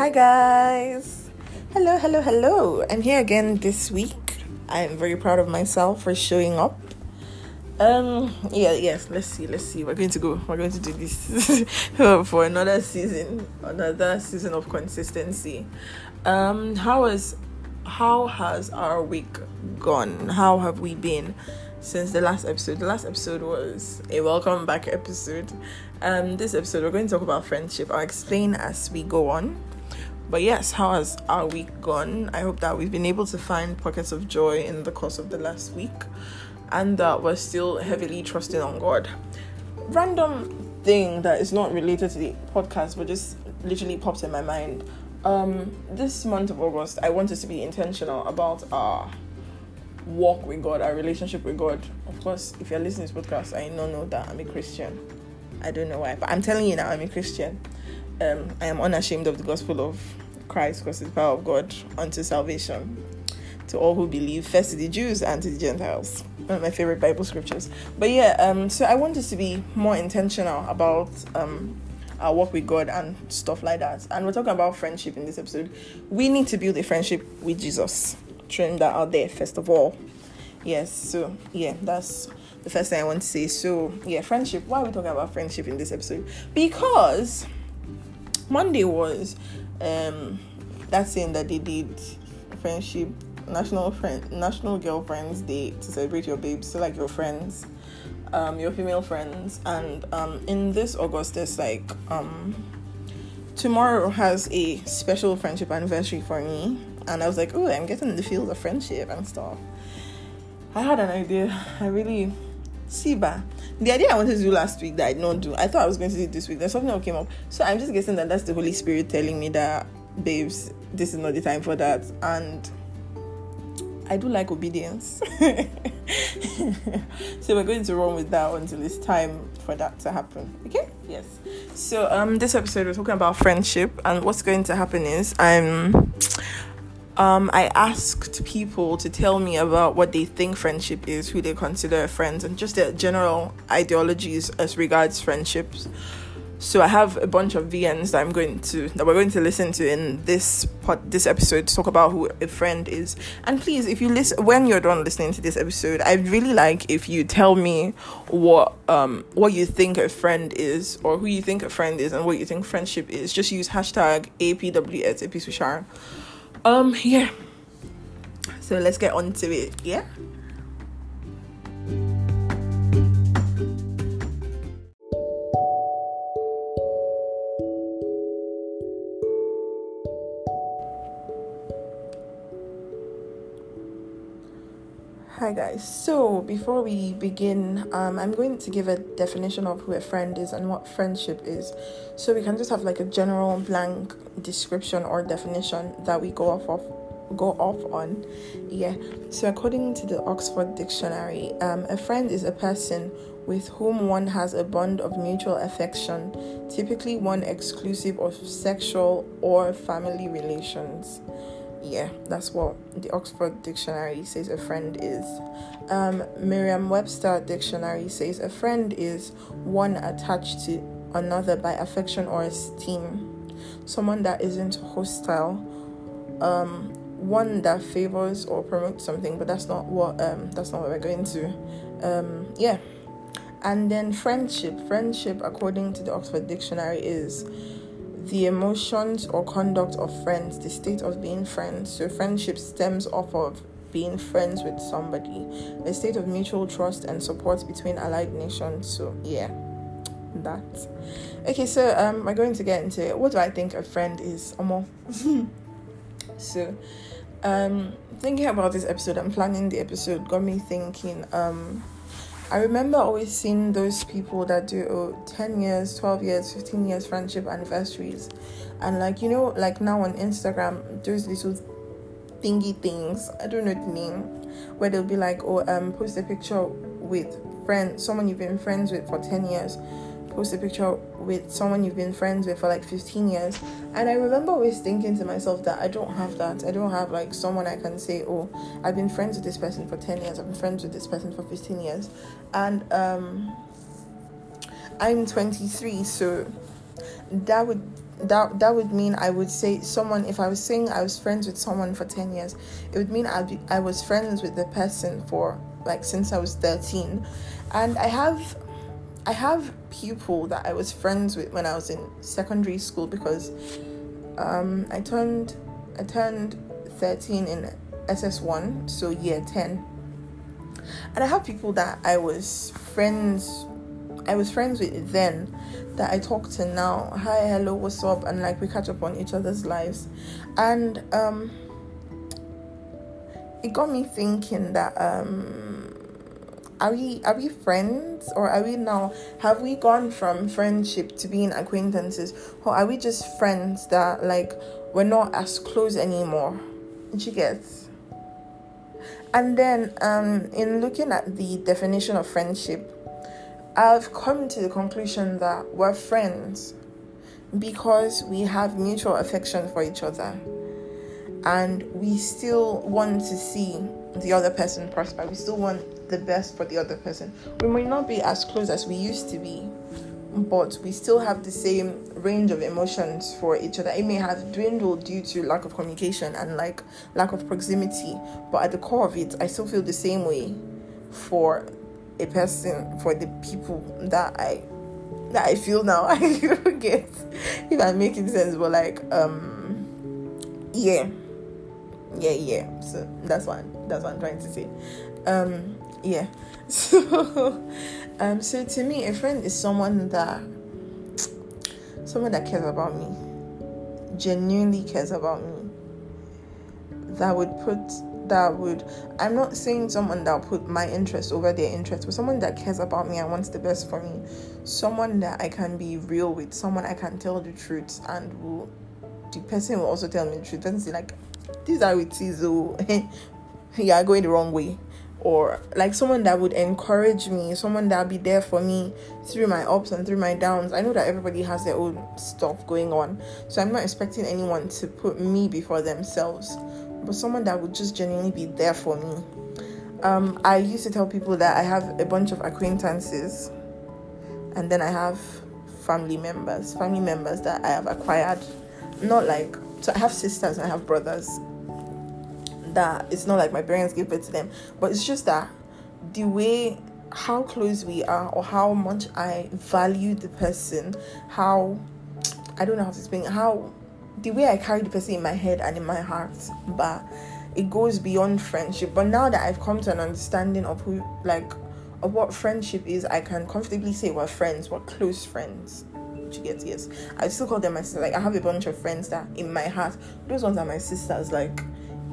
Hi guys. Hello, hello, hello. I'm here again this week. I'm very proud of myself for showing up. Um yeah, yes, let's see, let's see. We're going to go. We're going to do this for another season, another season of consistency. Um how is how has our week gone? How have we been? since the last episode. The last episode was a welcome back episode. Um, this episode we're going to talk about friendship. I'll explain as we go on. But yes, how has our week gone? I hope that we've been able to find pockets of joy in the course of the last week and that we're still heavily trusting on God. Random thing that is not related to the podcast but just literally popped in my mind. Um, this month of August, I want us to be intentional about our walk with God, our relationship with God. Of course, if you're listening to this podcast, I don't know that I'm a Christian. I don't know why, but I'm telling you now, I'm a Christian. Um, I am unashamed of the gospel of Christ because it's the power of God unto salvation to all who believe, first to the Jews and to the Gentiles. One of my favorite Bible scriptures. But yeah, um, so I want us to be more intentional about um, our work with God and stuff like that. And we're talking about friendship in this episode. We need to build a friendship with Jesus throwing that out there first of all. Yes, so yeah, that's the first thing I want to say. So yeah, friendship. Why are we talking about friendship in this episode? Because Monday was um that saying that they did friendship national friend national girlfriends day to celebrate your babes, so like your friends, um, your female friends, and um in this August there's like um tomorrow has a special friendship anniversary for me and I was like, oh, I'm getting the field of friendship and stuff. I had an idea. I really see ba. The idea I wanted to do last week that I did not do. I thought I was going to do this week. There's something came up. So I'm just guessing that that's the Holy Spirit telling me that, babes, this is not the time for that. And I do like obedience. so we're going to run with that until it's time for that to happen. Okay? Yes. So um this episode we're talking about friendship and what's going to happen is I'm um, I asked people to tell me about what they think friendship is, who they consider friends, and just their general ideologies as regards friendships. So I have a bunch of VNs that I'm going to that we're going to listen to in this pod, this episode to talk about who a friend is. And please, if you listen when you're done listening to this episode, I'd really like if you tell me what um what you think a friend is, or who you think a friend is, and what you think friendship is. Just use hashtag APWS um, yeah. So let's get on to it, yeah? Hi guys. So before we begin, um, I'm going to give a definition of who a friend is and what friendship is, so we can just have like a general blank description or definition that we go off of go off on. Yeah. So according to the Oxford Dictionary, um, a friend is a person with whom one has a bond of mutual affection, typically one exclusive of sexual or family relations yeah, that's what the Oxford Dictionary says a friend is. Um, Merriam Webster Dictionary says a friend is one attached to another by affection or esteem, someone that isn't hostile, um, one that favors or promotes something, but that's not what um, that's not what we're going to. Um, yeah, and then friendship. Friendship, according to the Oxford Dictionary, is the emotions or conduct of friends, the state of being friends. So, friendship stems off of being friends with somebody, a state of mutual trust and support between allied nations. So, yeah, that. Okay, so um, we're going to get into it. What do I think a friend is? Amo. so, um, thinking about this episode and planning the episode got me thinking. Um, I remember always seeing those people that do oh, 10 years, 12 years, 15 years friendship anniversaries. And like, you know, like now on Instagram, those little thingy things, I don't know the name, where they'll be like, oh, um, post a picture with friend, someone you've been friends with for 10 years post a picture with someone you've been friends with for like 15 years. And i remember always thinking to myself that i don't have that. I don't have like someone i can say oh i've been friends with this person for 10 years. I've been friends with this person for 15 years. And um i'm 23 so that would that that would mean I would say someone if I was saying I was friends with someone for 10 years it would mean I'd be, I was friends with the person for like since I was 13 and I have I have people that I was friends with when I was in secondary school because um, I turned I turned 13 in SS1 so year 10 and I have people that I was friends I was friends with then that I talk to now. Hi, hello, what's up? And like we catch up on each other's lives. And um it got me thinking that um are we are we friends or are we now have we gone from friendship to being acquaintances or are we just friends that like we're not as close anymore? She gets. And then um in looking at the definition of friendship I've come to the conclusion that we're friends because we have mutual affection for each other and we still want to see the other person prosper. We still want the best for the other person. We might not be as close as we used to be, but we still have the same range of emotions for each other. It may have dwindled due to lack of communication and like lack of proximity, but at the core of it, I still feel the same way for a person for the people that I that I feel now. I get if I'm making sense, but like um yeah. Yeah, yeah. So that's what that's what I'm trying to say. Um yeah. So um so to me a friend is someone that someone that cares about me. Genuinely cares about me. That would put that would i'm not saying someone that put my interest over their interest but someone that cares about me and wants the best for me someone that i can be real with someone i can tell the truth and will the person will also tell me the truth and say like these are it is oh you are going the wrong way or like someone that would encourage me, someone that would be there for me through my ups and through my downs. I know that everybody has their own stuff going on, so I'm not expecting anyone to put me before themselves but someone that would just genuinely be there for me. Um, I used to tell people that I have a bunch of acquaintances, and then I have family members, family members that I have acquired. Not like so I have sisters, I have brothers. That it's not like my parents gave it to them, but it's just that the way how close we are or how much I value the person, how I don't know how to explain how the way I carry the person in my head and in my heart, but it goes beyond friendship. But now that I've come to an understanding of who, like, of what friendship is, I can comfortably say we're friends, we're close friends. You get yes. I still call them my sister. Like I have a bunch of friends that in my heart, those ones are my sisters. Like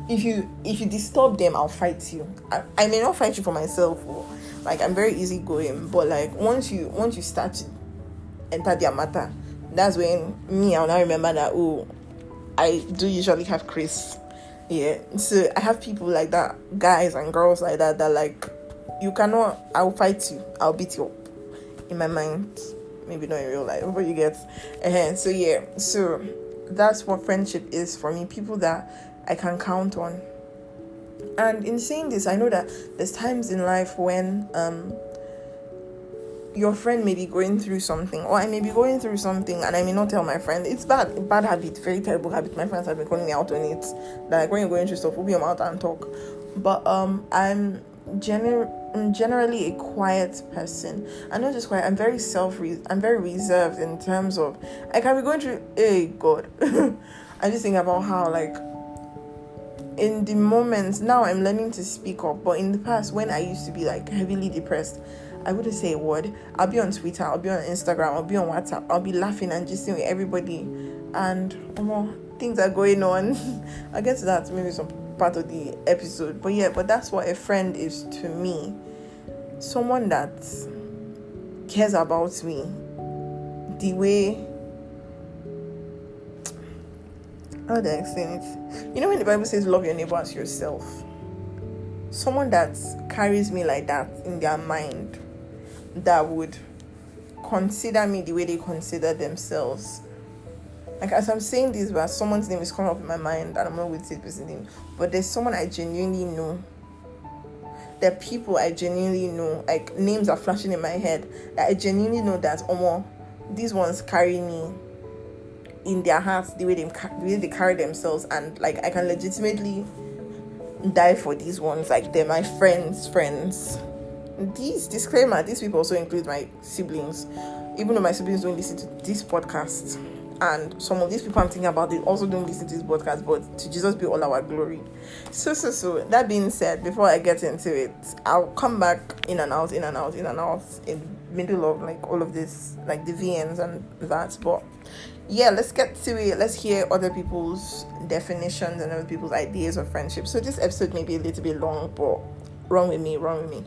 if you if you disturb them, I'll fight you. I, I may not fight you for myself. Or, like I'm very easygoing, but like once you once you start to enter their matter, that's when me I'll now remember that oh I do usually have Chris. Yeah. So I have people like that, guys and girls like that that like you cannot I'll fight you. I'll beat you up. In my mind. Maybe not in real life, but you get uh so yeah. So that's what friendship is for me. People that I can count on. And in saying this, I know that there's times in life when um your friend may be going through something, or I may be going through something, and I may not tell my friend. It's bad, bad habit, very terrible habit. My friends have been calling me out on it. Like when you're going through stuff, open your mouth and talk. But um, I'm gener- I'm generally a quiet person. I'm not just quiet. I'm very self. I'm very reserved in terms of like I can be going through. Hey God, I just think about how like in the moments now I'm learning to speak up, but in the past when I used to be like heavily depressed, I wouldn't say a word. I'll be on Twitter, I'll be on Instagram, I'll be on WhatsApp, I'll be laughing and just with everybody, and um, things are going on. I guess that's maybe some part of the episode, but yeah, but that's what a friend is to me. Someone that cares about me the way how do I explain it? You know when the Bible says love your neighbor as yourself? Someone that carries me like that in their mind that would consider me the way they consider themselves. Like as I'm saying this, but someone's name is coming up in my mind, and I'm not with the person's name. But there's someone I genuinely know. There are people I genuinely know. Like names are flashing in my head that I genuinely know that Omo, these ones carry me in their hearts the way they the way they carry themselves and like I can legitimately die for these ones like they're my friends friends these disclaimer these people also include my siblings even though my siblings don't listen to this podcast and some of these people I'm thinking about they also don't listen to this podcast but to Jesus be all our glory. So so so that being said before I get into it I'll come back in and out in and out in and out in middle of like all of this like the VNs and that but yeah let's get to it. Let's hear other people's definitions and other people's ideas of friendship. So this episode may be a little bit long but wrong with me wrong with me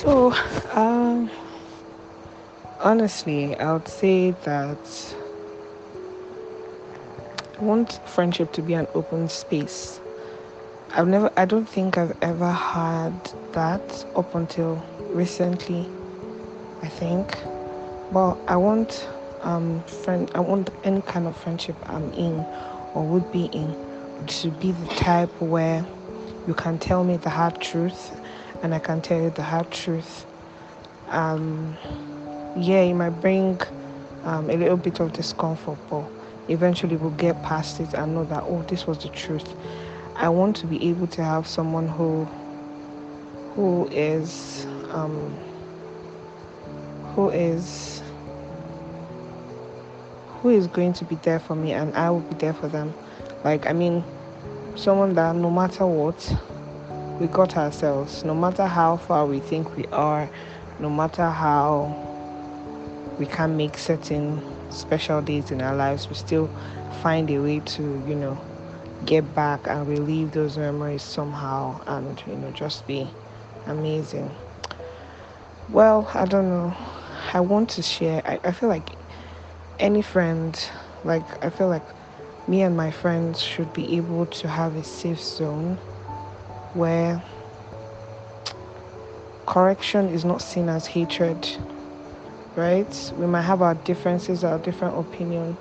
So, um, honestly, I would say that I want friendship to be an open space. I've never, I don't think I've ever had that up until recently. I think, but I want um friend, I want any kind of friendship I'm in or would be in to be the type where you can tell me the hard truth and I can tell you the hard truth. Um, yeah, it might bring um, a little bit of discomfort, but eventually we'll get past it and know that, oh, this was the truth. I want to be able to have someone who who is um, who is who is going to be there for me and I will be there for them. Like I mean someone that no matter what we got ourselves. No matter how far we think we are, no matter how we can make certain special days in our lives, we still find a way to, you know, get back and relive those memories somehow and, you know, just be amazing. Well, I don't know. I want to share, I, I feel like any friend, like, I feel like me and my friends should be able to have a safe zone where correction is not seen as hatred, right? We might have our differences, our different opinion,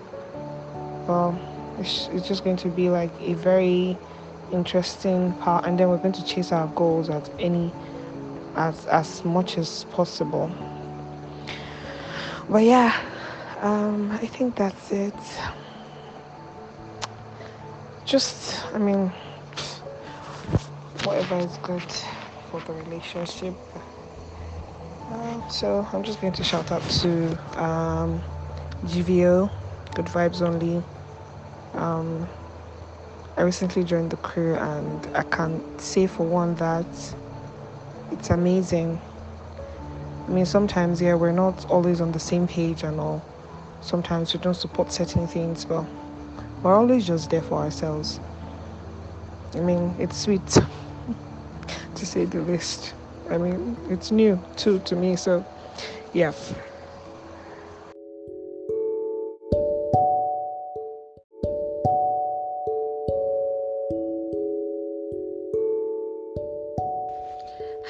but it's, it's just going to be like a very interesting part, and then we're going to chase our goals at any as as much as possible. But yeah, um, I think that's it. Just, I mean whatever is good for the relationship. Uh, so I'm just going to shout out to um, GVO, Good Vibes Only. Um, I recently joined the crew, and I can say for one that it's amazing. I mean, sometimes, yeah, we're not always on the same page and all. Sometimes we don't support certain things, but we're always just there for ourselves. I mean, it's sweet. To say the least. I mean, it's new too to me, so yeah.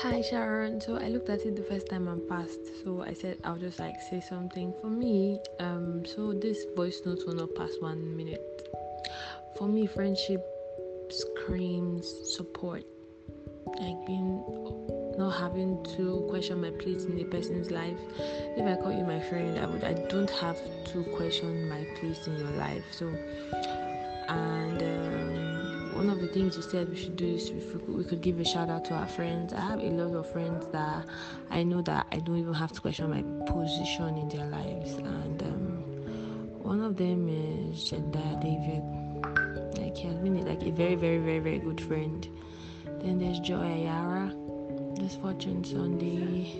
Hi Sharon. So I looked at it the first time and passed. So I said I'll just like say something for me. Um. So this voice note will not pass one minute. For me, friendship screams support like being not having to question my place in a person's life. If I call you my friend, I would I don't have to question my place in your life. So and um, one of the things you said we should do is we, could give a shout out to our friends. I have a lot of friends that I know that I don't even have to question my position in their lives, and um, one of them is Jedediah David. Like he has been like a very, very, very, very good friend then there's Joy Ayara. There's Fortune Sunday.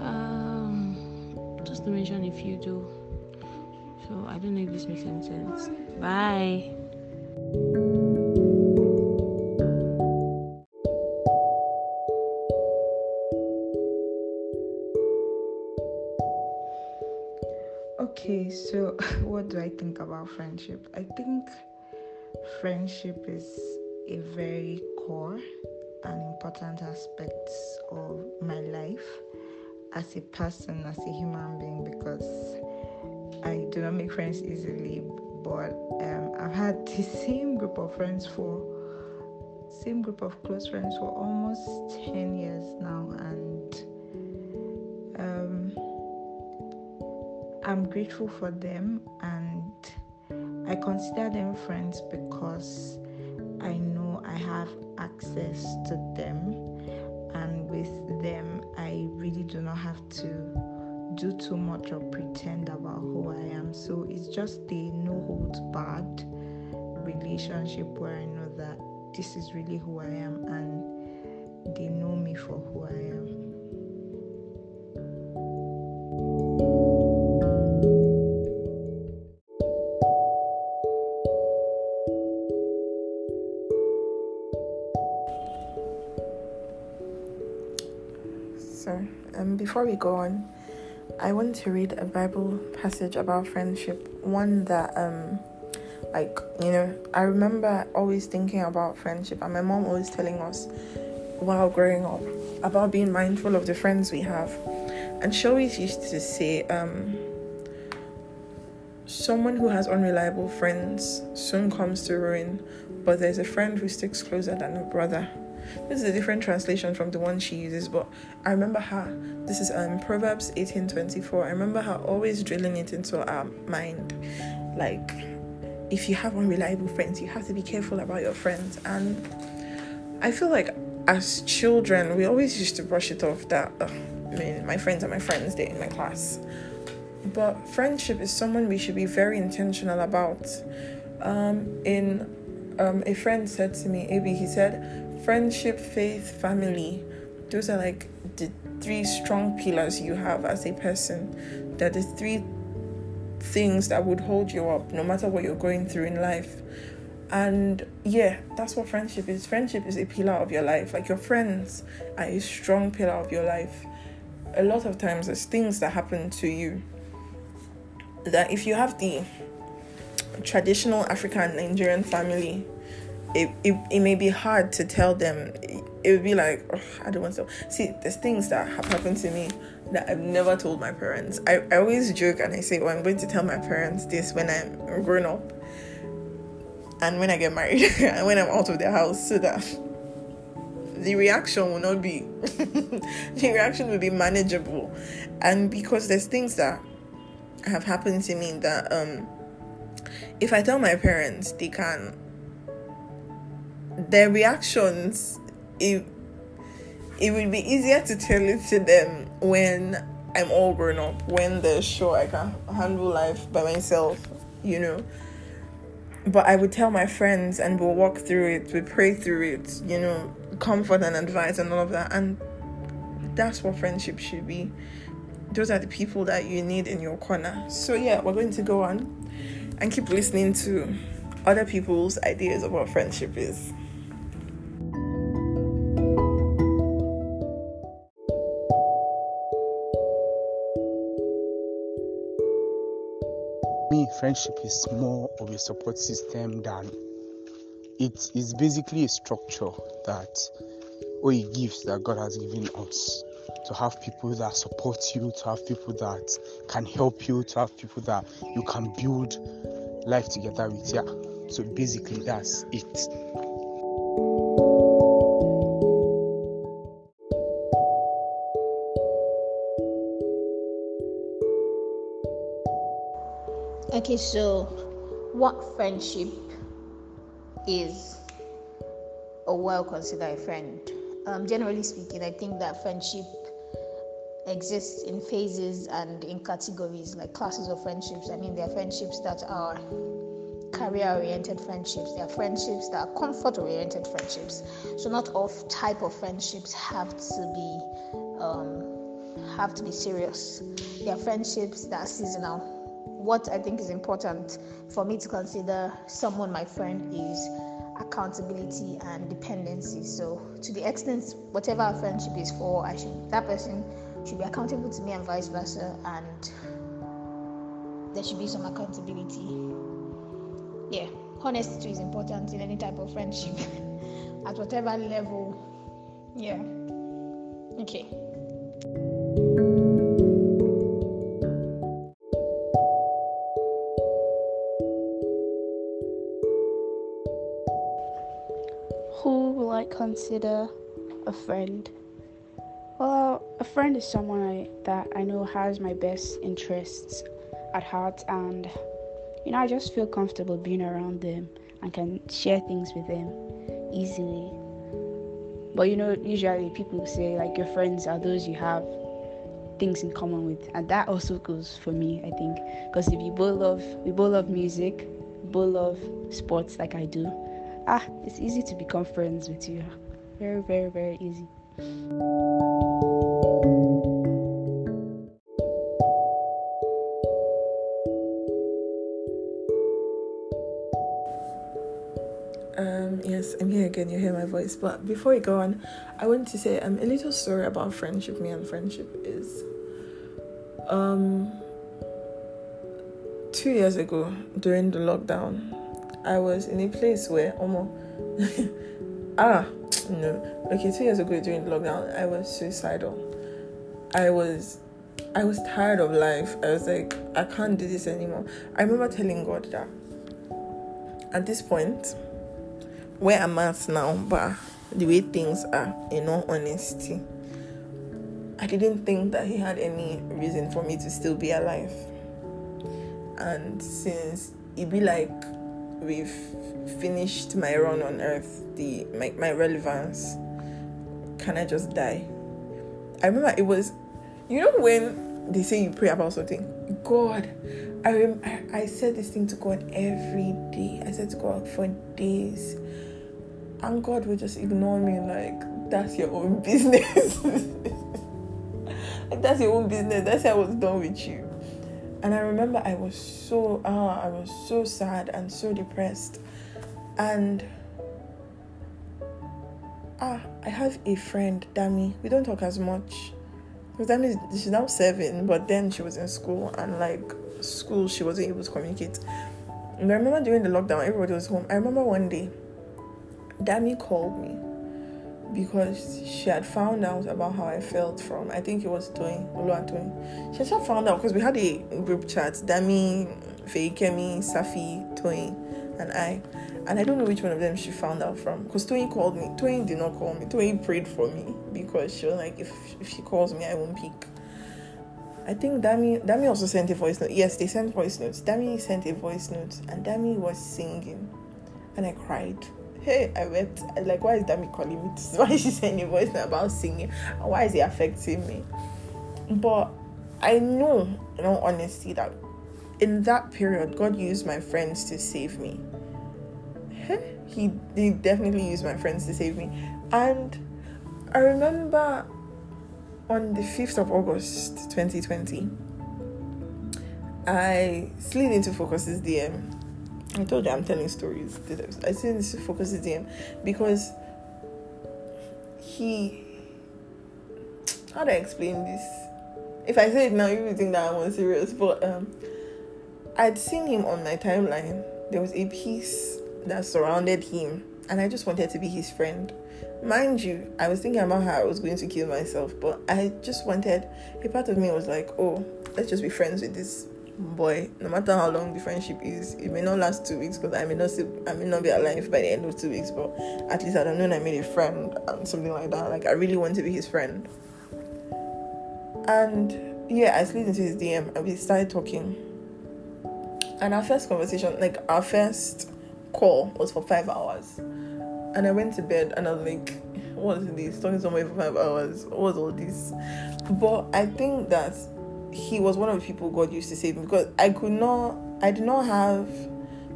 Um, just to mention a few too. So I don't know if this makes any sense. Bye. Okay, so what do I think about friendship? I think friendship is a very core and important aspect of my life as a person, as a human being, because I do not make friends easily, but um, I've had the same group of friends for same group of close friends for almost 10 years now and um, I'm grateful for them and I consider them friends because I I have access to them and with them I really do not have to do too much or pretend about who I am. So it's just a no holds barred relationship where I know that this is really who I am and they know me for who I am. Before we go on, I want to read a Bible passage about friendship. One that, um, like, you know, I remember always thinking about friendship, and my mom always telling us while growing up about being mindful of the friends we have. And she always used to say, um, someone who has unreliable friends soon comes to ruin, but there's a friend who sticks closer than a brother. This is a different translation from the one she uses, but I remember her. This is um Proverbs eighteen twenty four. I remember her always drilling it into our mind, like if you have unreliable friends, you have to be careful about your friends. And I feel like as children, we always used to brush it off that I mean, my friends are my friends, they're in my class. But friendship is someone we should be very intentional about. Um, in um, a friend said to me, Abby, he said, friendship, faith, family, those are like the three strong pillars you have as a person. They're the three things that would hold you up no matter what you're going through in life. And yeah, that's what friendship is. Friendship is a pillar of your life. Like your friends are a strong pillar of your life. A lot of times, there's things that happen to you that if you have the traditional African Nigerian family, it, it, it may be hard to tell them. It, would be like, oh, I don't want to. See, there's things that have happened to me that I've never told my parents. I, I always joke and I say, oh, I'm going to tell my parents this when I'm grown up and when I get married and when I'm out of the house so that the reaction will not be the reaction will be manageable and because there's things that have happened to me that um if I tell my parents they can their reactions it it would be easier to tell it to them when I'm all grown up, when they're sure I can handle life by myself, you know. But I would tell my friends and we'll walk through it, we pray through it, you know, comfort and advice and all of that. And that's what friendship should be. Those are the people that you need in your corner. So, yeah, we're going to go on and keep listening to other people's ideas of what friendship is. Me, friendship is more of a support system than it is basically a structure that or a gift that God has given us to have people that support you, to have people that can help you, to have people that you can build life together with. Yeah. So basically, that's it. Okay, so what friendship is a well considered friend? Um, generally speaking, I think that friendship exists in phases and in categories, like classes of friendships. I mean, there are friendships that are career oriented friendships, there are friendships that are comfort oriented friendships. So, not all type of friendships have to be um, have to be serious. There are friendships that are seasonal what I think is important for me to consider someone my friend is accountability and dependency. So to the extent whatever our friendship is for, I should that person should be accountable to me and vice versa and there should be some accountability. Yeah, honesty is important in any type of friendship at whatever level. Yeah. Okay. Consider a friend? Well, a friend is someone I, that I know has my best interests at heart, and you know, I just feel comfortable being around them and can share things with them easily. But you know, usually people say like your friends are those you have things in common with, and that also goes for me, I think, because if you both love, we both love music, both love sports like I do, ah, it's easy to become friends with you. Very, very, very easy. Um, yes, I'm here again. You hear my voice. But before we go on, I want to say um, a little story about friendship. Me and friendship is um two years ago during the lockdown, I was in a place where almost ah no okay two years ago during lockdown I was suicidal. I was I was tired of life. I was like I can't do this anymore. I remember telling God that at this point where I'm at now, but the way things are, in all honesty, I didn't think that he had any reason for me to still be alive. And since it be like we've finished my run on earth, the my, my relevance, can I just die? I remember it was, you know, when they say you pray about something, God, I, rem- I, I said this thing to God every day. I said to God for days and God would just ignore me like that's your own business. like that's your own business. That's how I was done with you. And I remember I was so ah, I was so sad and so depressed. And ah, I have a friend, Dami. We don't talk as much. Because Dami she's now seven, but then she was in school and like school she wasn't able to communicate. And I remember during the lockdown, everybody was home. I remember one day Dami called me because she had found out about how I felt from I think it was Toyin, Oluwatoyin. She had found out because we had a group chat, Dami, Feikemi, Safi, Toyin, and I. And I don't know which one of them she found out from. Because Toyin called me. Toyin did not call me. Toyin prayed for me because she was like, if, if she calls me, I won't pick. I think Dami Dami also sent a voice note. Yes, they sent voice notes. Dami sent a voice note and Dami was singing. And I cried hey, I wept. Like, why is Dami calling me? Why is she sending voice about singing? Why is it affecting me? But I know, in all honesty, that in that period, God used my friends to save me. He, he definitely used my friends to save me. And I remember on the 5th of August 2020, I slid into Focus's DM I told you I'm telling stories. I say this to focus him because he. How do I explain this? If I say it now, you will think that I'm serious. But um, I'd seen him on my timeline. There was a piece that surrounded him, and I just wanted to be his friend. Mind you, I was thinking about how I was going to kill myself, but I just wanted. A part of me was like, "Oh, let's just be friends with this boy, no matter how long the friendship is, it may not last two weeks because I may not see, I may not be alive by the end of two weeks, but at least I don't know I made a friend and something like that. Like I really want to be his friend. And yeah, I slid into his DM and we started talking. And our first conversation, like our first call was for five hours. And I went to bed and I was like, what is this? Talking somebody for five hours. What was all this? But I think that he was one of the people God used to save me because I could not, I did not have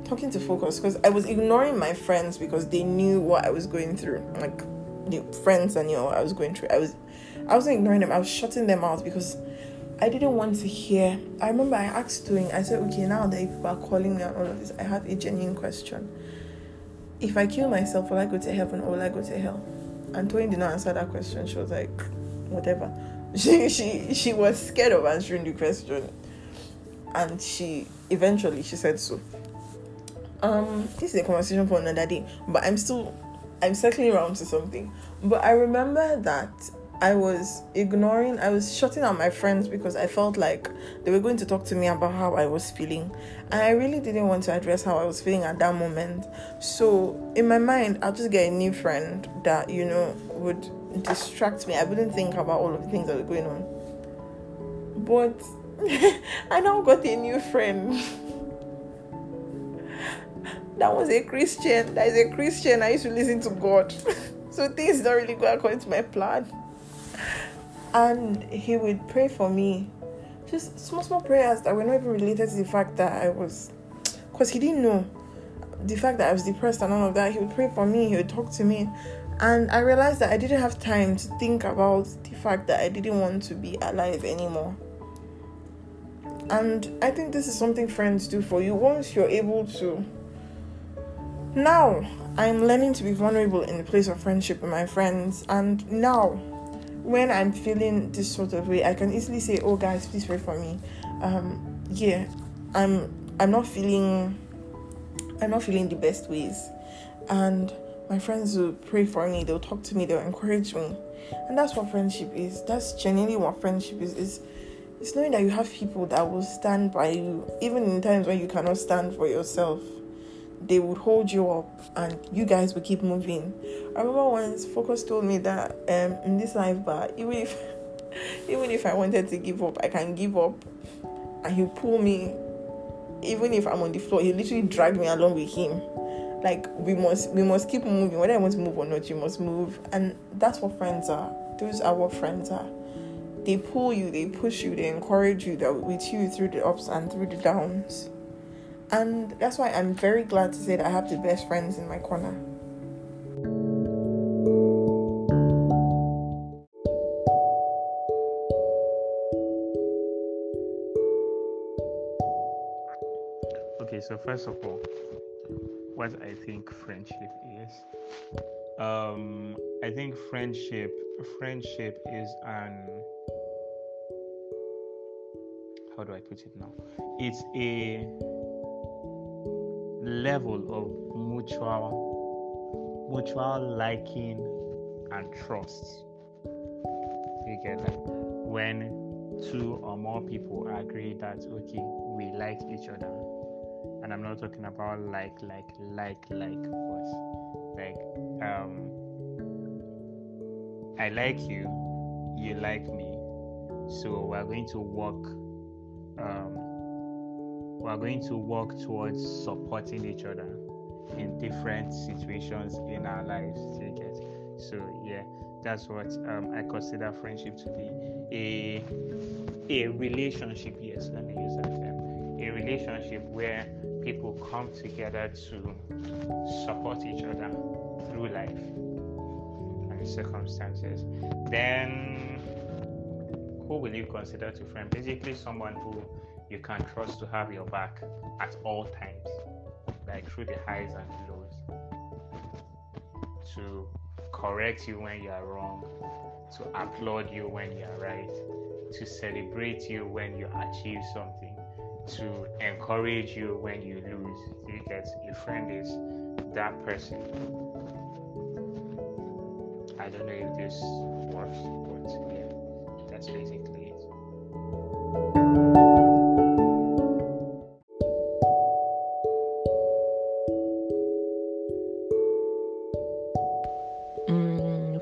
talking to focus because I was ignoring my friends because they knew what I was going through. Like the friends I knew what I was going through. I was, I wasn't ignoring them. I was shutting them out because I didn't want to hear. I remember I asked Toyin, I said, okay, now that people are calling me on all of this, I have a genuine question. If I kill myself, will I go to heaven or will I go to hell? And Toyin did not answer that question. She was like, whatever she she she was scared of answering the question and she eventually she said so um this is a conversation for another day but i'm still i'm circling around to something but i remember that I was ignoring, I was shutting out my friends because I felt like they were going to talk to me about how I was feeling. And I really didn't want to address how I was feeling at that moment. So, in my mind, I'll just get a new friend that, you know, would distract me. I wouldn't think about all of the things that were going on. But I now got a new friend. that was a Christian. That is a Christian. I used to listen to God. so things don't really go according to my plan and he would pray for me just small small prayers that were not even related to the fact that i was because he didn't know the fact that i was depressed and all of that he would pray for me he would talk to me and i realized that i didn't have time to think about the fact that i didn't want to be alive anymore. And i think this is something friends do for you. Once you're able to now i'm learning to be vulnerable in the place of friendship with my friends. And now when I'm feeling this sort of way, I can easily say, "Oh, guys, please pray for me." Um, yeah, I'm I'm not feeling I'm not feeling the best ways, and my friends will pray for me. They'll talk to me. They'll encourage me, and that's what friendship is. That's genuinely what friendship is. Is it's knowing that you have people that will stand by you, even in times when you cannot stand for yourself they would hold you up and you guys will keep moving. I remember once Focus told me that um, in this life, but even if even if I wanted to give up, I can give up, and he'll pull me. Even if I'm on the floor, he literally dragged me along with him. Like we must we must keep moving. Whether I want to move or not, you must move. And that's what friends are. Those are what friends are. They pull you, they push you, they encourage you, they're with you through the ups and through the downs. And that's why I'm very glad to say that I have the best friends in my corner. Okay, so first of all, what I think friendship is. Um, I think friendship friendship is an how do I put it now? It's a level of mutual mutual liking and trust. You get that? When two or more people agree that okay, we like each other. And I'm not talking about like like like like but like um I like you, you like me. So we're going to work um we are going to work towards supporting each other in different situations in our lives. So yeah, that's what um, I consider friendship to be a a relationship. Yes, let me use that term. A relationship where people come together to support each other through life and circumstances. Then, who will you consider to friend? Basically, someone who you can trust to have your back at all times, like through the highs and lows, to correct you when you are wrong, to applaud you when you are right, to celebrate you when you achieve something, to encourage you when you lose. You get a friend is that person. I don't know if this works, but yeah, that's basically it.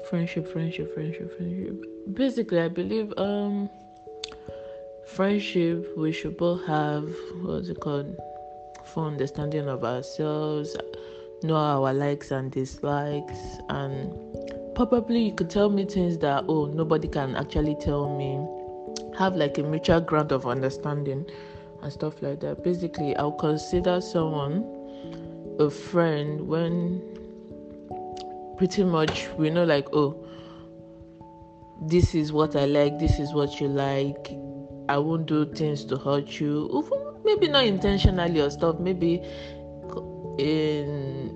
friendship friendship friendship friendship basically i believe um friendship we should both have what's it called full understanding of ourselves know our likes and dislikes and probably you could tell me things that oh nobody can actually tell me. Have like a mutual ground of understanding and stuff like that. Basically i'll consider someone a friend when pretty much we know like oh this is what i like this is what you like i won't do things to hurt you maybe not intentionally or stuff maybe in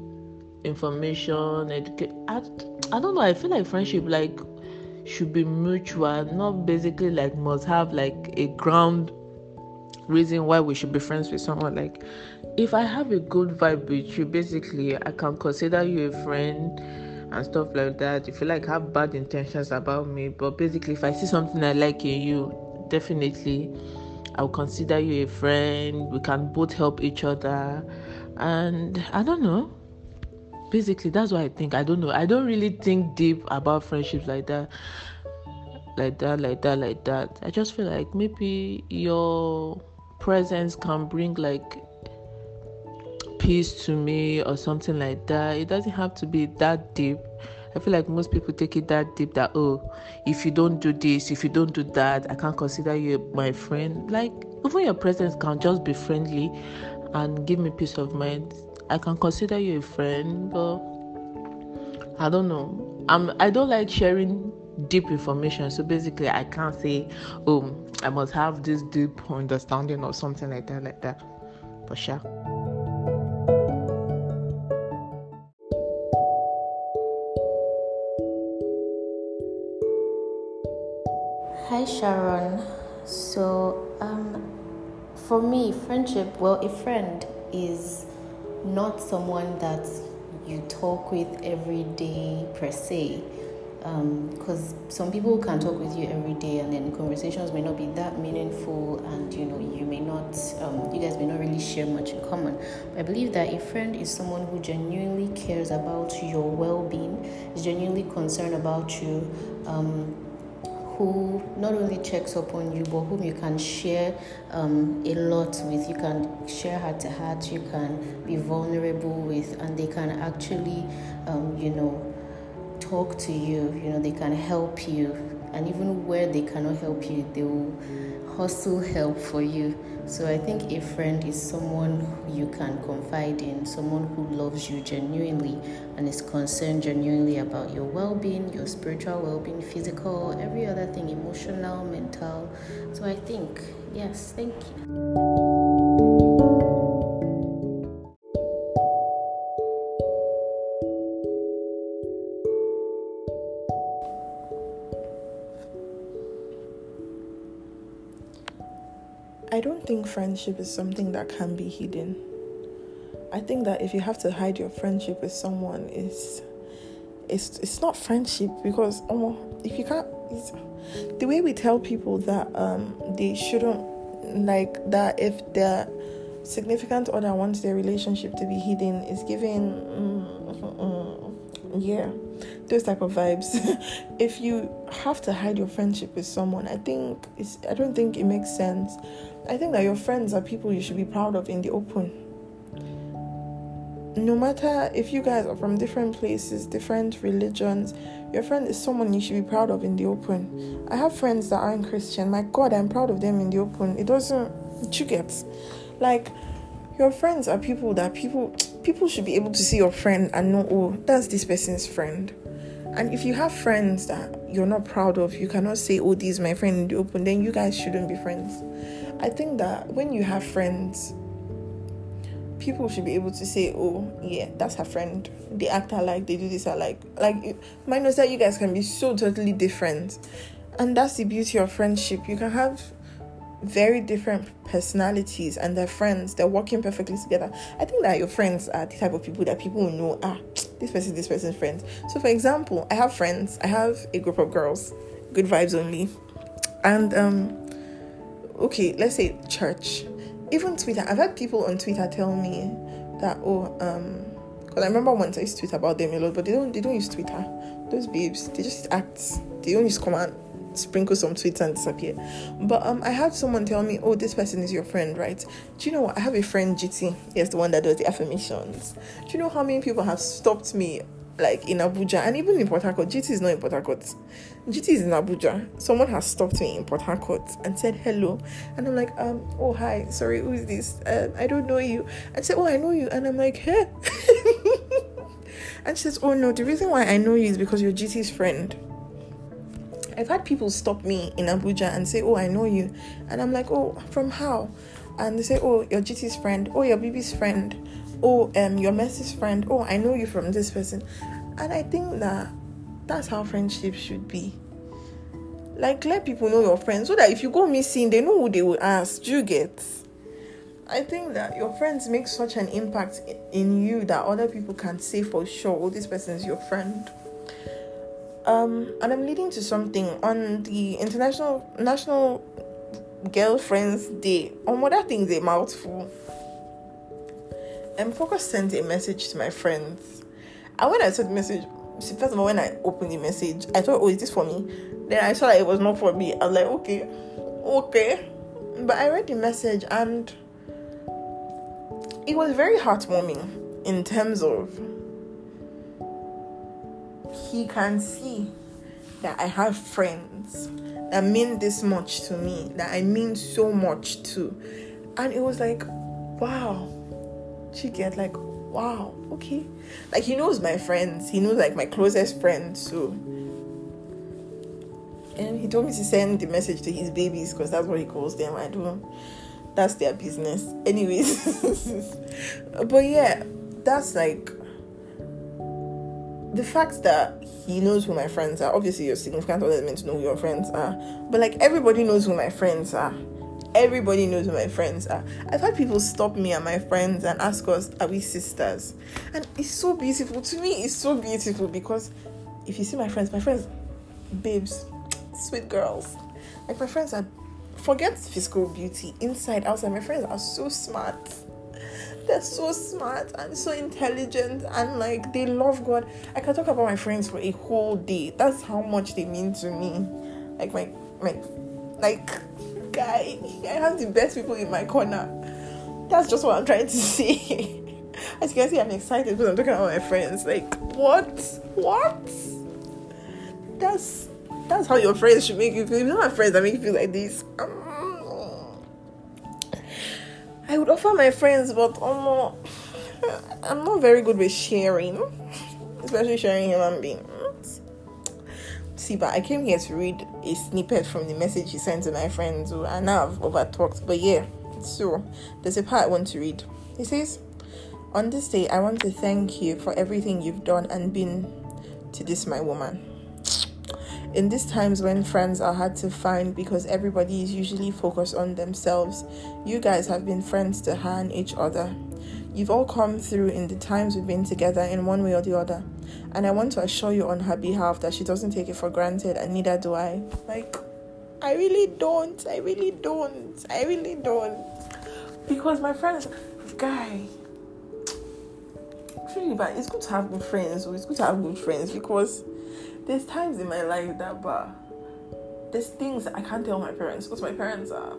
information educate I, I don't know i feel like friendship like should be mutual not basically like must have like a ground reason why we should be friends with someone like if i have a good vibe with you basically i can consider you a friend and stuff like that. If you like have bad intentions about me, but basically, if I see something I like in you, definitely I'll consider you a friend. We can both help each other, and I don't know. Basically, that's what I think. I don't know. I don't really think deep about friendships like that like that, like that, like that. I just feel like maybe your presence can bring like peace to me or something like that. It doesn't have to be that deep. I feel like most people take it that deep that oh, if you don't do this, if you don't do that, I can't consider you my friend. Like even your presence can just be friendly and give me peace of mind. I can consider you a friend, but I don't know. I'm I don't like sharing deep information. So basically, I can't say, oh, I must have this deep understanding or something like that, like that. For sure. Hi Sharon. So, um, for me, friendship, well, a friend is not someone that you talk with every day per se because um, some people can talk with you every day and then conversations may not be that meaningful and you know you may not um, you guys may not really share much in common but i believe that a friend is someone who genuinely cares about your well-being is genuinely concerned about you um, who not only checks up on you but whom you can share um, a lot with you can share heart to heart you can be vulnerable with and they can actually um, you know talk to you, you know, they can help you. And even where they cannot help you, they will hustle help for you. So I think a friend is someone you can confide in, someone who loves you genuinely and is concerned genuinely about your well being, your spiritual well being, physical, every other thing, emotional, mental. So I think, yes, thank you. Friendship is something that can be hidden. I think that if you have to hide your friendship with someone, it's it's it's not friendship because oh, if you can't, the way we tell people that um they shouldn't like that if their significant other wants their relationship to be hidden is giving mm, mm, mm, yeah those type of vibes if you have to hide your friendship with someone i think it's i don't think it makes sense I think that your friends are people you should be proud of in the open. No matter if you guys are from different places, different religions, your friend is someone you should be proud of in the open. I have friends that aren't Christian. My God, I'm proud of them in the open. It doesn't, you get, like, your friends are people that people people should be able to see your friend and know, oh, that's this person's friend. And if you have friends that you're not proud of, you cannot say, oh, this is my friend in the open, then you guys shouldn't be friends. I think that when you have friends, people should be able to say, "Oh, yeah, that's her friend." They act alike, they do this alike. Like, minus that, you guys can be so totally different, and that's the beauty of friendship. You can have very different personalities, and they're friends. They're working perfectly together. I think that your friends are the type of people that people will know. Ah, this person, this person's friends. So, for example, I have friends. I have a group of girls, good vibes only, and um okay, let's say church, even Twitter. I've had people on Twitter tell me that oh um because I remember once I used to tweet about them a lot, but they don't they don't use Twitter. Those babes, they just act. They don't use command sprinkle some tweets and disappear. But um, I had someone tell me, "Oh, this person is your friend, right?" Do you know what? I have a friend, GT. Yes, the one that does the affirmations. Do you know how many people have stopped me like in Abuja and even in Port Harcourt. GT is not in Port Harcourt. GT is in Abuja. Someone has stopped me in Port Harcourt and said hello, and I'm like, um, oh hi, sorry, who is this? Uh, I don't know you. And said, oh, I know you, and I'm like, hey. and she says, oh no, the reason why I know you is because you're GT's friend. I've had people stop me in Abuja and say, oh, I know you, and I'm like, oh, from how? And they say, oh, you're GT's friend. Oh, you're BB's friend. Oh um your message friend. Oh i know you from this person. And i think that that's how friendship should be. Like let people know your friends so that if you go missing they know who they will ask. Do you get? I think that your friends make such an impact in you that other people can say for sure oh this person is your friend Um, and I'm leading to something on the International National Girlfriends Day. On what that thing's a mouthful. And Focus sent a message to my friends. And when I saw the message, first of all, when I opened the message, I thought, oh, is this for me? Then I saw that it was not for me. I was like, okay, okay. But I read the message and it was very heartwarming in terms of he can see that I have friends that mean this much to me, that I mean so much to. And it was like, wow. She get like, wow, okay. Like he knows my friends. He knows like my closest friends. So and he told me to send the message to his babies because that's what he calls them. I don't that's their business. Anyways. but yeah, that's like the fact that he knows who my friends are. Obviously, your significant other meant to know who your friends are, but like everybody knows who my friends are. Everybody knows who my friends are. I've had people stop me and my friends and ask us, "Are we sisters?" And it's so beautiful to me. It's so beautiful because if you see my friends, my friends, babes, sweet girls, like my friends are. Forget physical beauty, inside, outside. My friends are so smart they're so smart and so intelligent and like they love God. I can talk about my friends for a whole day. That's how much they mean to me. Like my my like guy, I have the best people in my corner. That's just what I'm trying to say. As you can see, I'm excited because I'm talking about my friends. Like, what? What? That's that's how your friends should make you feel. You're not my friends that make you feel like this. I would offer my friends, but um, I'm not very good with sharing, especially sharing human beings. See, but I came here to read a snippet from the message he sent to my friends, and now I've overtalked. But yeah, so there's a part I want to read. He says, On this day, I want to thank you for everything you've done and been to this, my woman. In these times when friends are hard to find because everybody is usually focused on themselves, you guys have been friends to her and each other. You've all come through in the times we've been together in one way or the other. And I want to assure you on her behalf that she doesn't take it for granted, and neither do I. Like, I really don't. I really don't. I really don't. Because my friends, guy, truly, but it's good to have good friends. So it's good to have good friends because there's times in my life that but there's things I can't tell my parents because my parents are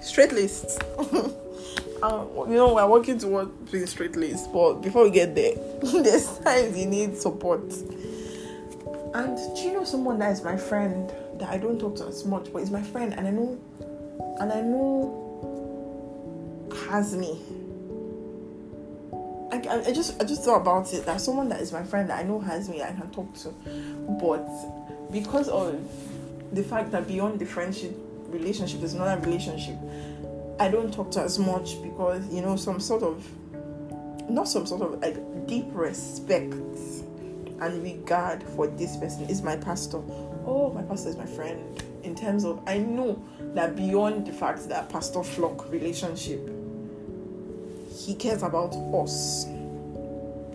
straight laced. um, you know, we're working towards being straight laced, but before we get there, there's times you need support. And do you know someone that is my friend that I don't talk to as much, but is my friend, and I know, and I know has me I, I just I just thought about it that someone that is my friend that I know has me I can talk to, but because of the fact that beyond the friendship relationship there's another relationship, I don't talk to as much because you know some sort of not some sort of like deep respect and regard for this person is my pastor. Oh, my pastor is my friend. In terms of I know that beyond the fact that pastor flock relationship he cares about us.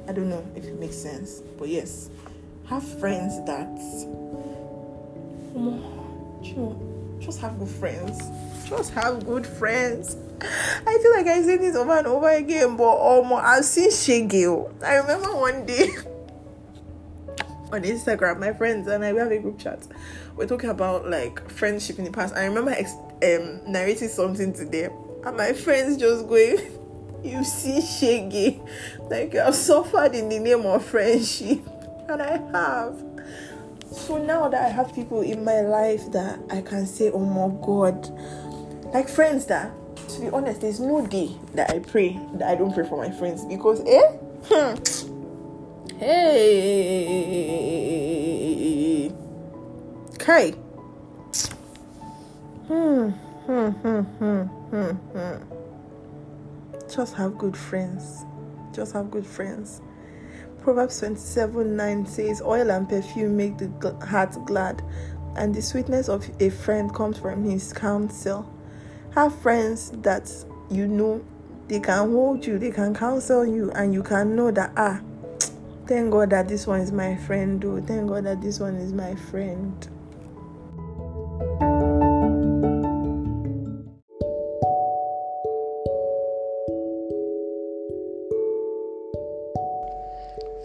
I don't know if it makes sense, but yes, have friends that, just have good friends. Just have good friends. I feel like I say this over and over again, but um, I've seen Shaggy. I remember one day on Instagram, my friends and I we have a group chat. We're talking about like friendship in the past. I remember um, narrating something to them, and my friends just going you see shaggy like you have suffered in the name of friendship and i have. So now that i have people in my life that i can say oh my god like friends that to be honest there's no day that i pray that i don't pray for my friends because eh? Hmm. hey. Kai. Hmm. Hmm. Hmm. Hmm. Hmm. Hmm just have good friends. Just have good friends. Proverbs 27 9 says, Oil and perfume make the gl- heart glad, and the sweetness of a friend comes from his counsel. Have friends that you know they can hold you, they can counsel you, and you can know that, ah, Thank God that this one is my friend, though. Thank God that this one is my friend.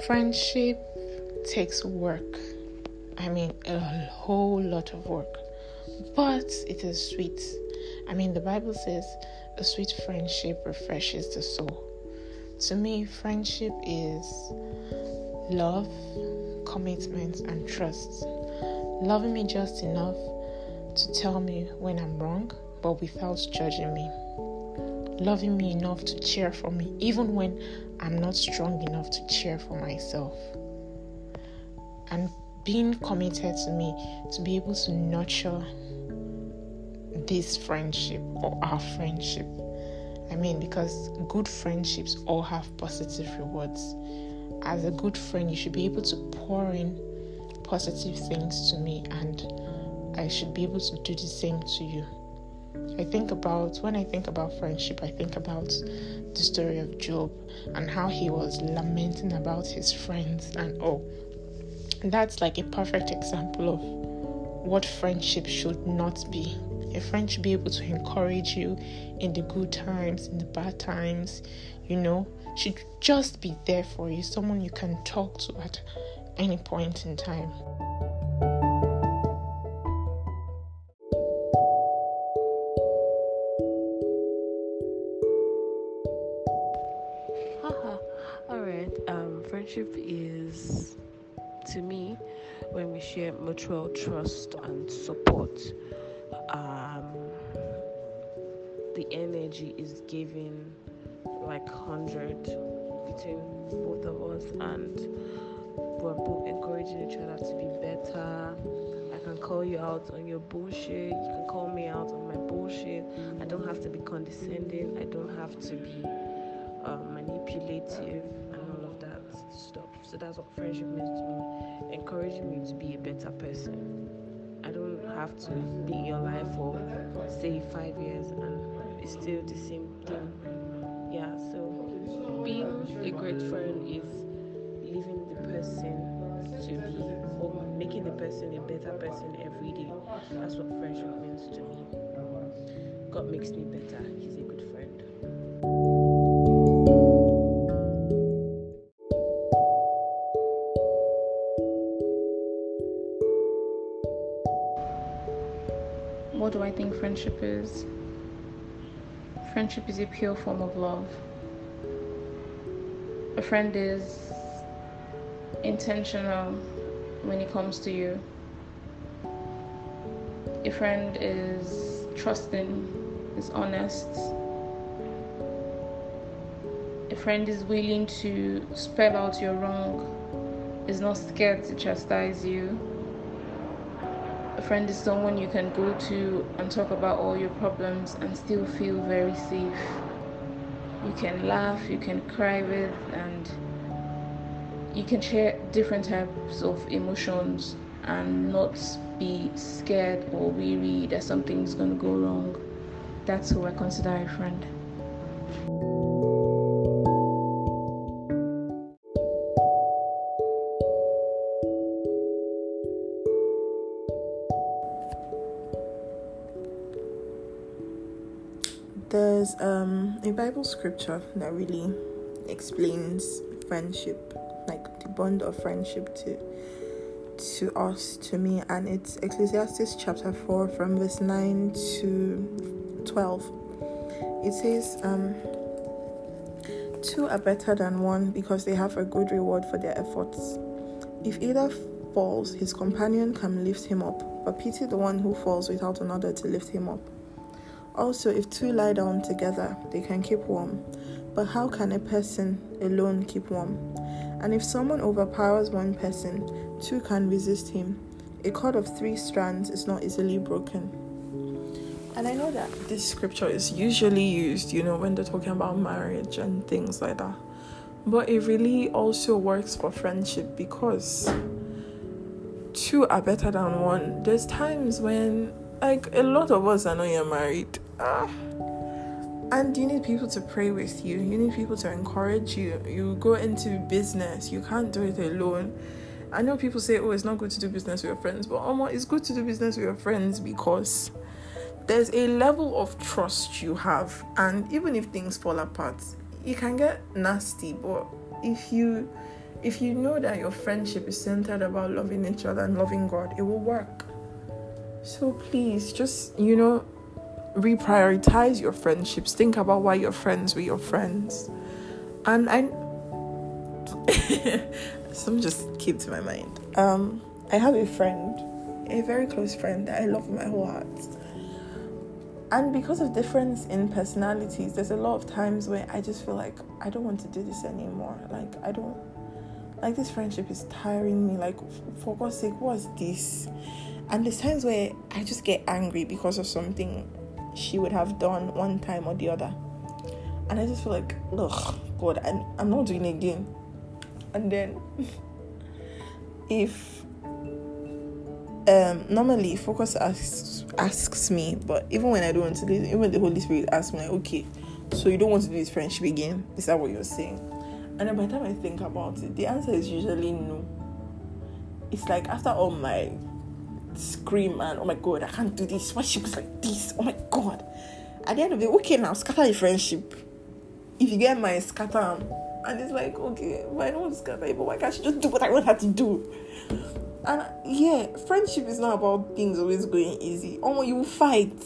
Friendship takes work. I mean, a whole lot of work. But it is sweet. I mean, the Bible says a sweet friendship refreshes the soul. To me, friendship is love, commitment, and trust. Loving me just enough to tell me when I'm wrong, but without judging me. Loving me enough to cheer for me, even when I'm not strong enough to cheer for myself. And being committed to me to be able to nurture this friendship or our friendship. I mean, because good friendships all have positive rewards. As a good friend, you should be able to pour in positive things to me, and I should be able to do the same to you. I think about when I think about friendship, I think about the story of Job and how he was lamenting about his friends and all. And that's like a perfect example of what friendship should not be. A friend should be able to encourage you in the good times, in the bad times, you know, should just be there for you, someone you can talk to at any point in time. Trust and support. Um, the energy is given like 100 between both of us, and we're both encouraging each other to be better. I can call you out on your bullshit, you can call me out on my bullshit. I don't have to be condescending, I don't have to be um, manipulative and all of that stuff. So that's what friendship means to me. Encouraging me to be a better person. I don't have to be in your life for say five years and it's still the same thing. Yeah, so being a great friend is leaving the person to be or making the person a better person every day. That's what friendship means to me. God makes me better. What do I think friendship is? Friendship is a pure form of love. A friend is intentional when it comes to you. A friend is trusting, is honest. A friend is willing to spell out your wrong, is not scared to chastise you friend is someone you can go to and talk about all your problems and still feel very safe. You can laugh, you can cry with, and you can share different types of emotions and not be scared or weary that something's going to go wrong. That's who I consider a friend. Bible scripture that really explains friendship, like the bond of friendship to to us, to me, and it's Ecclesiastes chapter four from verse nine to twelve. It says, um, two are better than one because they have a good reward for their efforts. If either falls, his companion can lift him up, but pity the one who falls without another to lift him up. Also, if two lie down together, they can keep warm. But how can a person alone keep warm? And if someone overpowers one person, two can resist him. A cord of three strands is not easily broken. And I know that this scripture is usually used, you know, when they're talking about marriage and things like that. But it really also works for friendship because two are better than one. There's times when, like, a lot of us are not yet married Ah. and you need people to pray with you. You need people to encourage you. You go into business. You can't do it alone. I know people say oh it's not good to do business with your friends. But um, it's good to do business with your friends because there's a level of trust you have. And even if things fall apart it can get nasty. But if you if you know that your friendship is centered about loving each other and loving god it will work. So please just you know reprioritize your friendships. Think about why you're friends with your friends. And I some just came to my mind. Um, I have a friend, a very close friend that I love with my whole heart. And because of difference in personalities, there's a lot of times where I just feel like I don't want to do this anymore. Like I don't like this friendship is tiring me. Like for God's sake, what's this? And there's times where I just get angry because of something she would have done one time or the other. And I just feel like, ugh, God, I'm, I'm not doing it again. And then, if um, normally focus asks asks me, but even when I don't want to do even the Holy Spirit asks me, like, okay, so you don't want to do this friendship again? Is that what you're saying? And then by the time I think about it, the answer is usually no. It's like after all my scream and oh my god, I can't do this. Why she looks like this? Oh my god. At the end of the okay now, scatter the friendship. If you get my scatter and it's like, okay, why don't scatter but why can't she just do what I want her to do? And yeah, friendship is not about things always going easy. Oh, you will fight.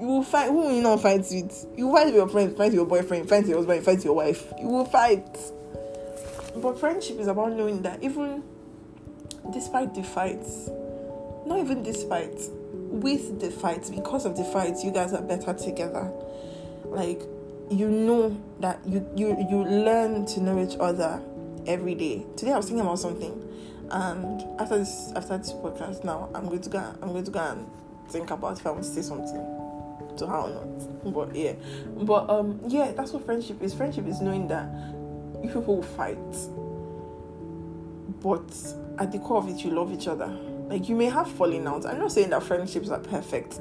You will fight. Who will you not fight with? You fight with your friends, fight with your boyfriend, fight with your husband, fight with your wife. You will fight. But friendship is about knowing that even despite the fights, not even this fight, with the fight, because of the fights, you guys are better together. Like you know that you you you learn to know each other every day. Today I was thinking about something, and after this after this podcast, now I'm going to go I'm going to go and think about if I want to say something to her or not. But yeah, but um yeah, that's what friendship is. Friendship is knowing that you people will fight, but at the core of it, you love each other like you may have falling out. I'm not saying that friendships are perfect.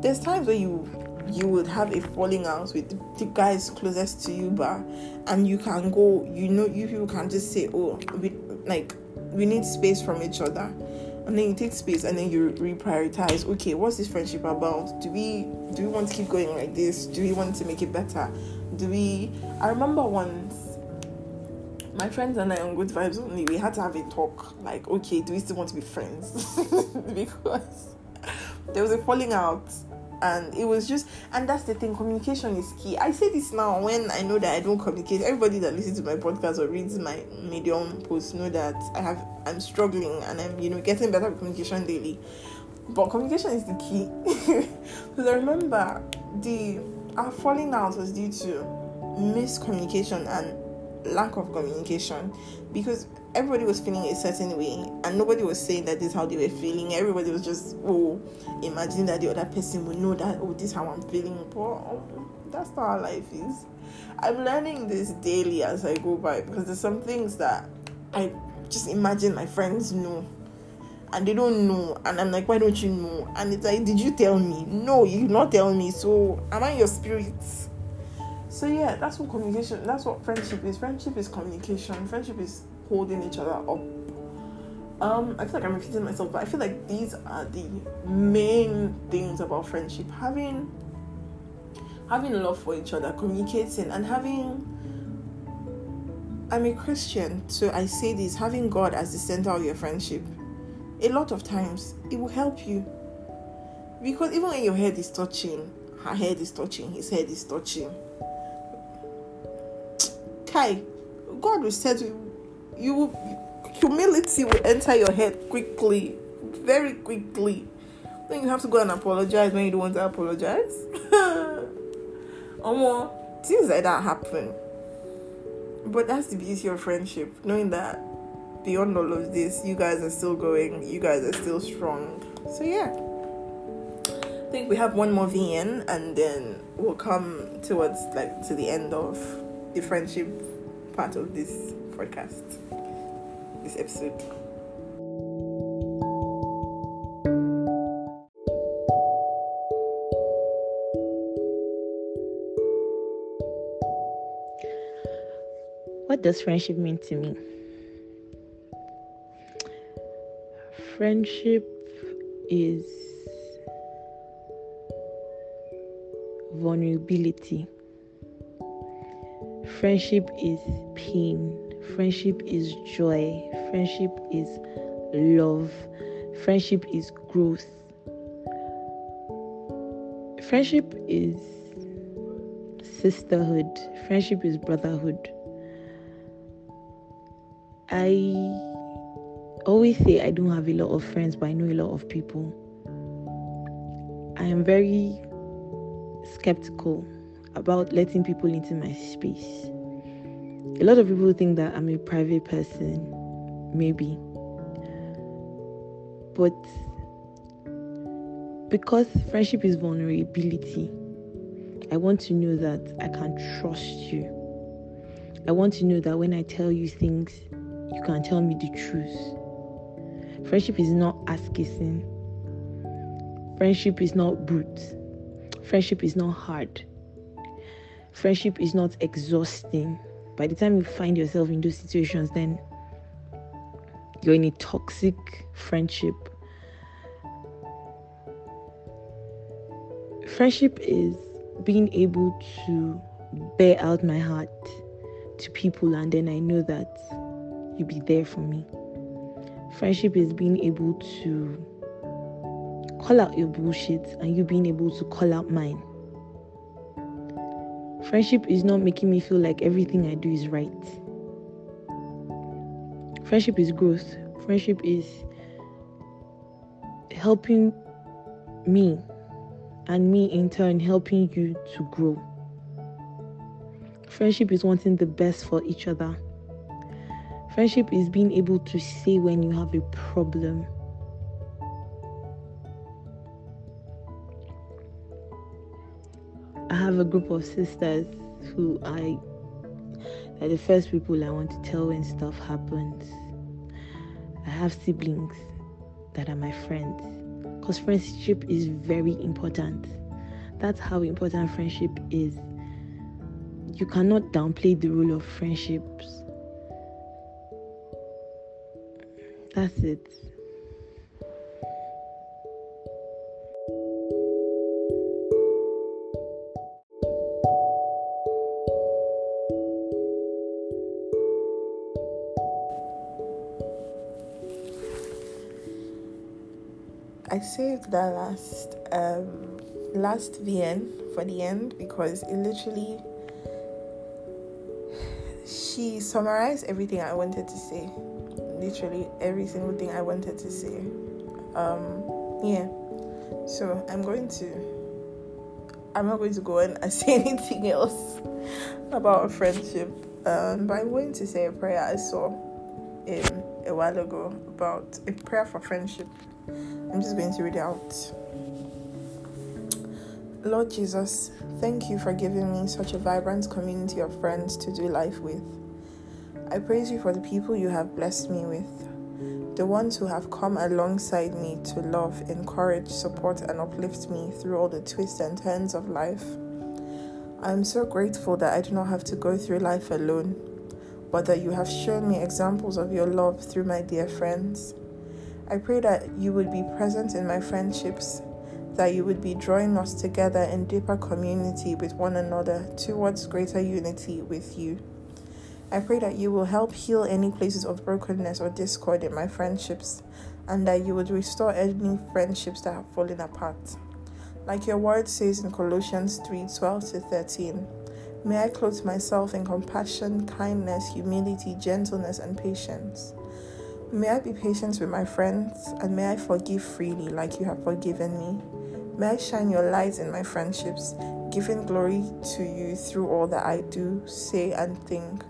There's times where you you would have a falling out with the guys closest to you, but and you can go. You know, you people can just say, "Oh, we like we need space from each other." and then you take space and then you reprioritize okay what's this friendship about do we do we want to keep going like this do we want to make it better do we i remember once my friends and I on good vibes only, we had to have a talk. Like, okay, do we still want to be friends? because there was a falling out, and it was just, and that's the thing. Communication is key. I say this now when I know that I don't communicate. Everybody that listens to my podcast or reads my Medium post know that I have, I'm struggling, and I'm, you know, getting better communication daily. But communication is the key. because I remember the our falling out was due to miscommunication and lack of communication because everybody was feeling a certain way and nobody was saying that this is how they were feeling. Everybody was just, oh, imagine that the other person would know that, oh, this is how I'm feeling. But um, that's not how life is. I'm learning this daily as I go by because there's some things that I just imagine my friends know and they don't know and i'm like why don't you know and it's like did you tell me no you not tell me so am i your spirit so yeah, that's what communication. That's what friendship is. Friendship is communication. Friendship is holding each other up. Um, I feel like I'm repeating myself, but I feel like these are the main things about friendship: having having love for each other, communicating, and having. I'm a Christian, so I say this: having God as the center of your friendship. A lot of times, it will help you because even when your head is touching, her head is touching, his head is touching Kai, God will to you, you humility will enter your head quickly, very quickly. Then you have to go and apologize when you don't want to apologize. or more things like that happen. But that's the beauty of friendship, knowing that beyond all of this, you guys are still going, you guys are still strong. So yeah. I think we have one more VN and then we'll come towards like to the end of the friendship part of this podcast, this episode. What does friendship mean to me? Friendship is vulnerability Friendship is pain. Friendship is joy. Friendship is love. Friendship is growth. Friendship is sisterhood. Friendship is brotherhood. I always say I don't have a lot of friends, but I know a lot of people. I am very skeptical about letting people into my space. A lot of people think that I'm a private person, maybe. But because friendship is vulnerability, I want to know that I can trust you. I want to know that when I tell you things, you can tell me the truth. Friendship is not ass kissing. Friendship is not brute. Friendship is not hard. Friendship is not exhausting. By the time you find yourself in those situations, then you're in a toxic friendship. Friendship is being able to bear out my heart to people, and then I know that you'll be there for me. Friendship is being able to call out your bullshit and you being able to call out mine. Friendship is not making me feel like everything I do is right. Friendship is growth. Friendship is helping me and me in turn helping you to grow. Friendship is wanting the best for each other. Friendship is being able to say when you have a problem. Have a group of sisters who I are the first people I want to tell when stuff happens. I have siblings that are my friends because friendship is very important. That's how important friendship is. You cannot downplay the role of friendships. That's it. Saved that last um last VN for the end because it literally she summarized everything I wanted to say. Literally every single thing I wanted to say. Um yeah. So I'm going to I'm not going to go on and say anything else about friendship. Um, but I'm going to say a prayer I saw in a while ago about a prayer for friendship. I'm just going to read it out. Lord Jesus, thank you for giving me such a vibrant community of friends to do life with. I praise you for the people you have blessed me with, the ones who have come alongside me to love, encourage, support, and uplift me through all the twists and turns of life. I am so grateful that I do not have to go through life alone, but that you have shown me examples of your love through my dear friends. I pray that you would be present in my friendships, that you would be drawing us together in deeper community with one another towards greater unity with you. I pray that you will help heal any places of brokenness or discord in my friendships, and that you would restore any friendships that have fallen apart. Like your word says in Colossians 3 12 to 13. May I clothe myself in compassion, kindness, humility, gentleness, and patience. May I be patient with my friends, and may I forgive freely like you have forgiven me. May I shine your light in my friendships, giving glory to you through all that I do, say, and think.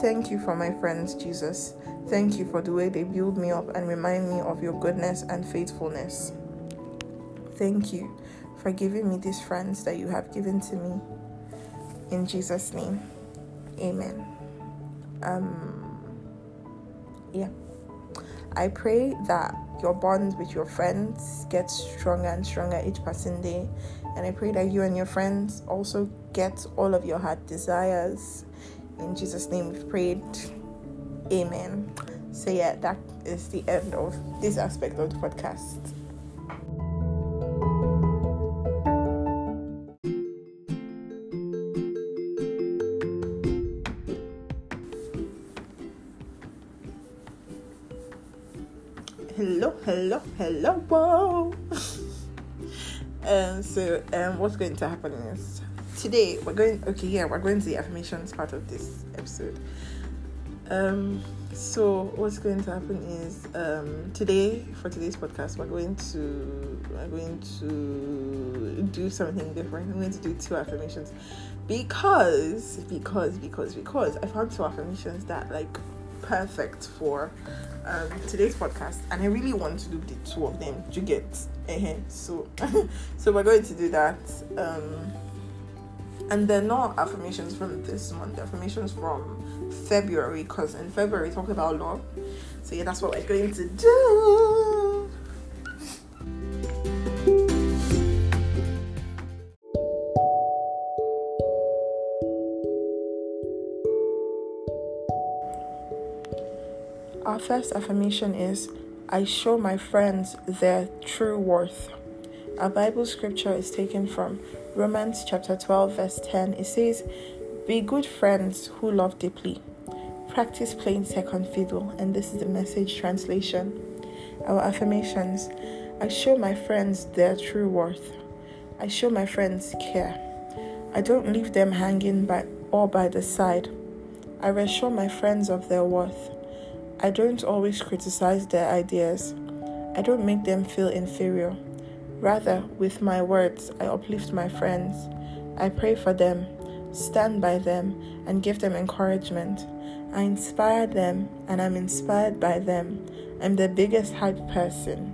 Thank you for my friends, Jesus. Thank you for the way they build me up and remind me of your goodness and faithfulness. Thank you for giving me these friends that you have given to me. In Jesus' name, amen. Um, yeah. I pray that your bond with your friends gets stronger and stronger each passing day. And I pray that you and your friends also get all of your heart desires In Jesus' name we've prayed. Amen. So, yeah, that is the end of this aspect of the podcast. Hello, hello, whoa. um, so, um, what's going to happen is today we're going. Okay, yeah, we're going to the affirmations part of this episode. Um, so what's going to happen is um, today for today's podcast we're going to we're going to do something different. I'm going to do two affirmations because because because because I found two affirmations that like perfect for um, today's podcast, and I really want to do the two of them. You get uh so so we're going to do that. Um, and they're not affirmations from this month, they're affirmations from February because in February we about love. So yeah, that's what we're going to do. First affirmation is I show my friends their true worth. Our Bible scripture is taken from Romans chapter 12, verse 10. It says, Be good friends who love deeply. Practice playing second fiddle, and this is the message translation. Our affirmations I show my friends their true worth. I show my friends care. I don't leave them hanging by or by the side. I reassure my friends of their worth. I don't always criticize their ideas. I don't make them feel inferior. Rather, with my words, I uplift my friends. I pray for them, stand by them, and give them encouragement. I inspire them, and I'm inspired by them. I'm the biggest hype person.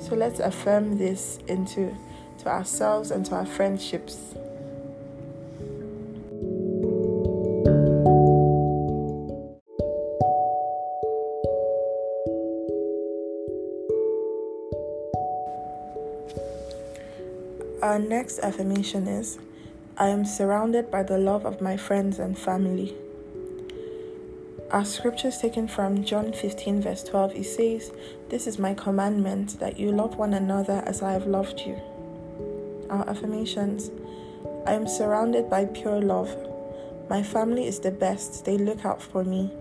So let's affirm this into to ourselves and to our friendships. Our next affirmation is I am surrounded by the love of my friends and family. Our scripture is taken from John 15, verse 12. It says, This is my commandment that you love one another as I have loved you. Our affirmations I am surrounded by pure love. My family is the best, they look out for me.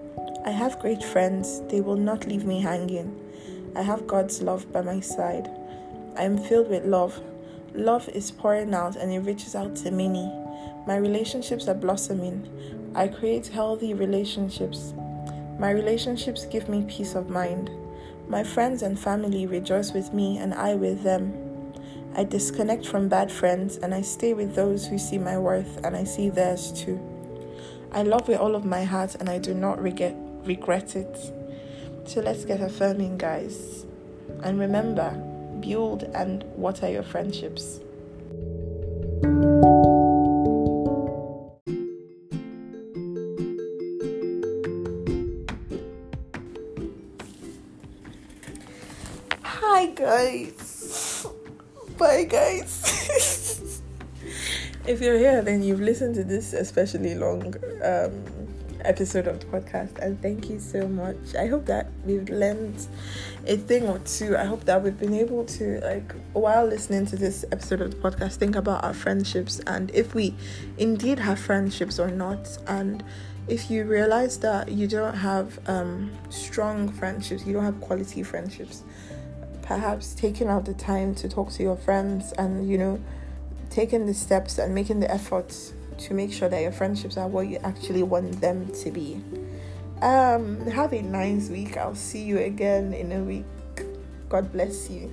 I have great friends, they will not leave me hanging. I have God's love by my side. I am filled with love. Love is pouring out and it reaches out to many. My relationships are blossoming. I create healthy relationships. My relationships give me peace of mind. My friends and family rejoice with me and I with them. I disconnect from bad friends and I stay with those who see my worth and I see theirs too. I love with all of my heart and I do not regret regret it. So let's get affirming guys. And remember, build and what are your friendships. Hi, guys. Bye, guys. if you're here, then you've listened to this especially long um, episode of the podcast, and thank you so much. I hope that we've learned a thing or two. I hope that we've been able to, like, while listening to this episode of the podcast, think about our friendships and if we indeed have friendships or not. And if you realize that you don't have um, strong friendships, you don't have quality friendships, perhaps taking out the time to talk to your friends and, you know, taking the steps and making the efforts to make sure that your friendships are what you actually want them to be. Um, have a nice week. I'll see you again in a week. God bless you.